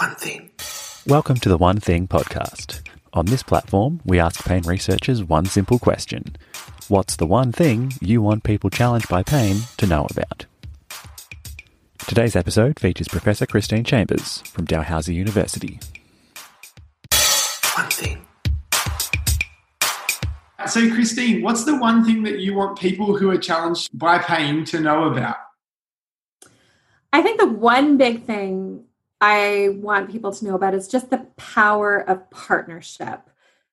One Thing. Welcome to the One Thing podcast. On this platform, we ask pain researchers one simple question What's the one thing you want people challenged by pain to know about? Today's episode features Professor Christine Chambers from Dalhousie University. One Thing. Uh, so, Christine, what's the one thing that you want people who are challenged by pain to know about? I think the one big thing I want people to know about is just the power of partnership.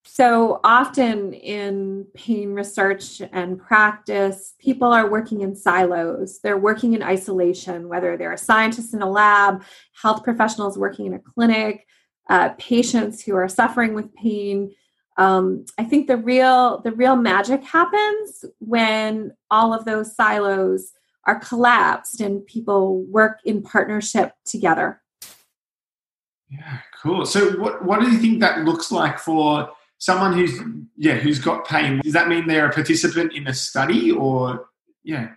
So often in pain research and practice, people are working in silos. They're working in isolation, whether they're scientists in a lab, health professionals working in a clinic, uh, patients who are suffering with pain. Um, I think the real the real magic happens when all of those silos are collapsed and people work in partnership together. Yeah, cool. So what what do you think that looks like for someone who's yeah, who's got pain? Does that mean they're a participant in a study or yeah?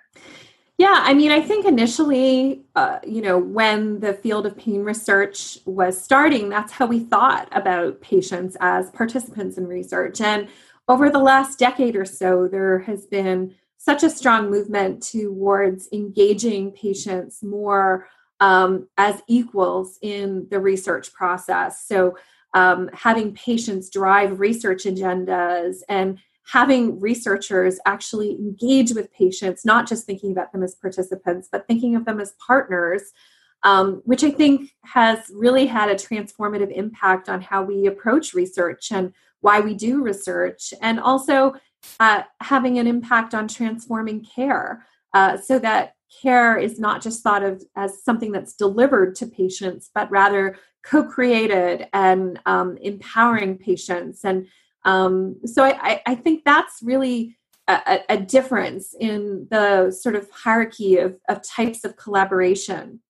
Yeah, I mean, I think initially, uh, you know, when the field of pain research was starting, that's how we thought about patients as participants in research. And over the last decade or so, there has been such a strong movement towards engaging patients more um, as equals in the research process. So, um, having patients drive research agendas and having researchers actually engage with patients, not just thinking about them as participants, but thinking of them as partners, um, which I think has really had a transformative impact on how we approach research and why we do research, and also uh, having an impact on transforming care uh, so that care is not just thought of as something that's delivered to patients, but rather co created and um, empowering patients. And um, so I, I, think that's really a, a, difference in the sort of hierarchy of, of types of collaboration.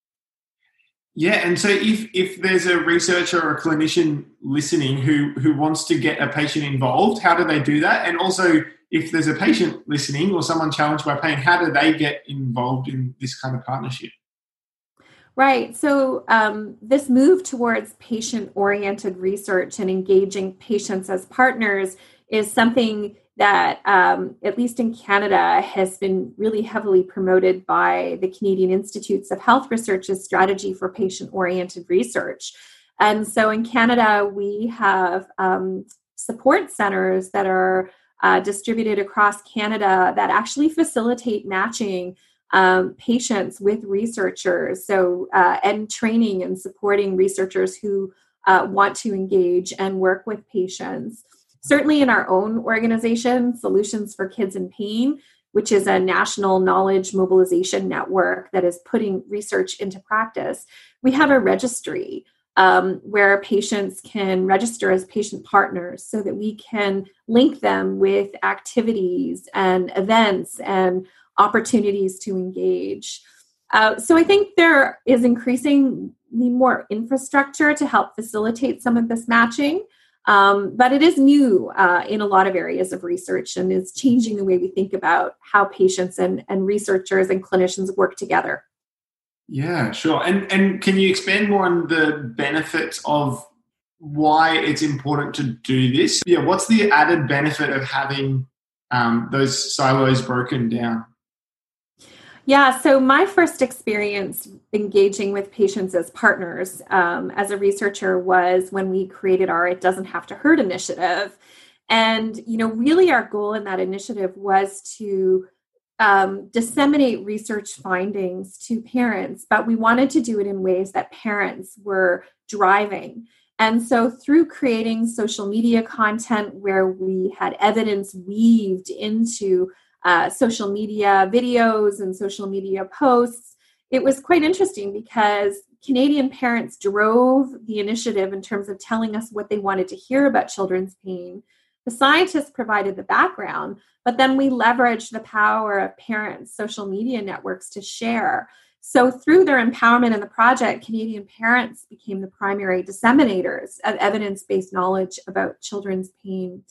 Yeah, and so if if there's a researcher or a clinician listening who who wants to get a patient involved, how do they do that? And also, if there's a patient listening or someone challenged by pain, how do they get involved in this kind of partnership? Right. So, um, this move towards patient oriented research and engaging patients as partners is something that, um, at least in Canada, has been really heavily promoted by the Canadian Institutes of Health Research's strategy for patient oriented research. And so, in Canada, we have um, support centers that are uh, distributed across Canada that actually facilitate matching um, patients with researchers. So, uh, and training and supporting researchers who uh, want to engage and work with patients. Certainly, in our own organization, Solutions for Kids in Pain, which is a national knowledge mobilization network that is putting research into practice, we have a registry um, where patients can register as patient partners so that we can link them with activities and events and opportunities to engage. Uh, so I think there is increasingly more infrastructure to help facilitate some of this matching. Um, but it is new uh, in a lot of areas of research and is changing the way we think about how patients and, and researchers and clinicians work together. Yeah, sure. And and can you expand more on the benefits of why it's important to do this? Yeah, what's the added benefit of having um, those silos broken down? Yeah, so my first experience engaging with patients as partners um, as a researcher was when we created our It Doesn't Have to Hurt initiative. And, you know, really our goal in that initiative was to um, disseminate research findings to parents, but we wanted to do it in ways that parents were driving. And so, through creating social media content where we had evidence weaved into uh, social media videos and social media posts, it was quite interesting because Canadian parents drove the initiative in terms of telling us what they wanted to hear about children's pain. The scientists provided the background, but then we leveraged the power of parents' social media networks to share. So, through their empowerment in the project, Canadian parents became the primary disseminators of evidence based knowledge about children's pain.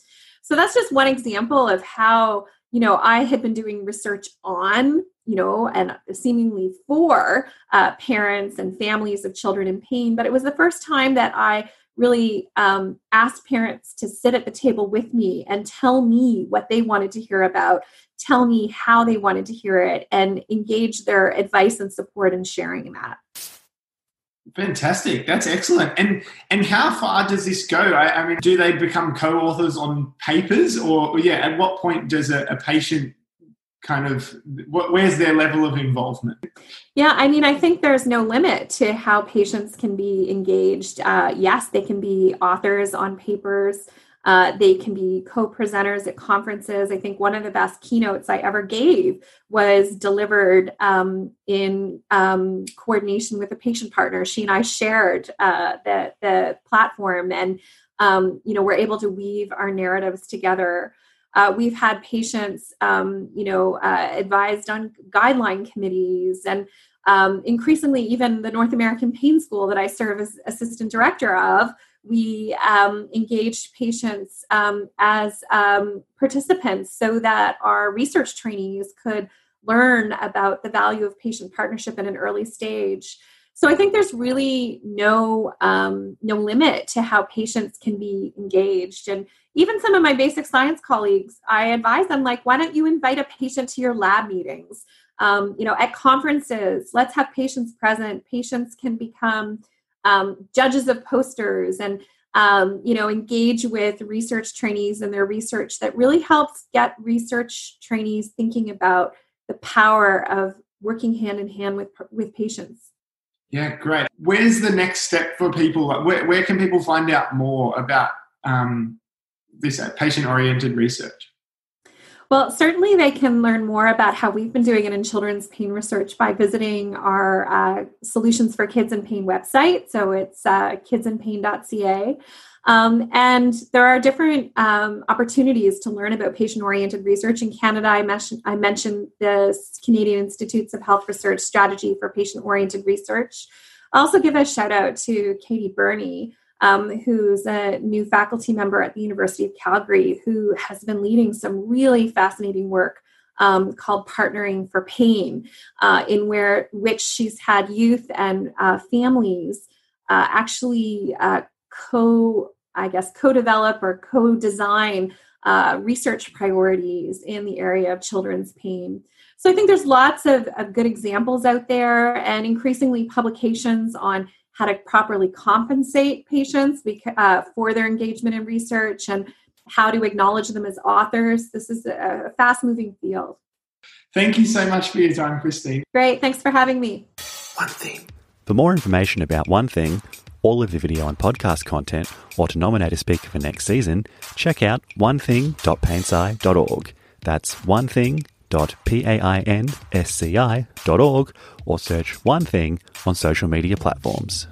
So, that's just one example of how you know, I had been doing research on, you know, and seemingly for uh, parents and families of children in pain, but it was the first time that I really um, asked parents to sit at the table with me and tell me what they wanted to hear about, tell me how they wanted to hear it, and engage their advice and support in sharing that. Fantastic. That's excellent. And and how far does this go? I, I mean, do they become co-authors on papers, or yeah? At what point does a, a patient kind of what, where's their level of involvement? Yeah, I mean, I think there's no limit to how patients can be engaged. Uh, yes, they can be authors on papers. Uh, they can be co presenters at conferences. I think one of the best keynotes I ever gave was delivered um, in um, coordination with a patient partner. She and I shared uh, the, the platform, and um, you know, we're able to weave our narratives together. Uh, we've had patients, um, you know, uh, advised on guideline committees, and um, increasingly, even the North American Pain School that I serve as assistant director of we um, engaged patients um, as um, participants so that our research trainees could learn about the value of patient partnership at an early stage. So I think there's really no um, no limit to how patients can be engaged, and even some of my basic science colleagues, I advise them like, why don't you invite a patient to your lab meetings? Um, you know, at conferences, let's have patients present. Patients can become um, judges of posters and um, you know engage with research trainees and their research that really helps get research trainees thinking about the power of working hand in hand with with patients yeah great. Where's the next step for people? Where, where can people find out more about um, this patient oriented research well, certainly they can learn more about how we've been doing it in children's pain research by visiting our uh, Solutions for Kids in Pain website. So it's uh, kidsinpain.ca. Um, and there are different um, opportunities to learn about patient oriented research. In Canada, I, mentioned, I mentioned the Canadian Institutes of Health Research Strategy for Patient Oriented Research. I also give a shout out to Katie Birnie, um, who's a new faculty member at the University of Calgary, who has been leading some really fascinating work um, called Partnering for Pain, uh, in where which she's had youth and uh, families uh, actually uh, co, I guess, co-develop or co-design uh, research priorities in the area of children's pain. So I think there's lots of, of good examples out there, and increasingly publications on how to properly compensate patients uh, for their engagement in research and how to acknowledge them as authors. This is a fast moving field. Thank you so much for your time, Christine. Great. Thanks for having me. One thing. For more information about One Thing, all of the video and podcast content, or to nominate a speaker for next season, check out onething.painsci.org. That's one thing www.painsci.org or search One Thing on social media platforms.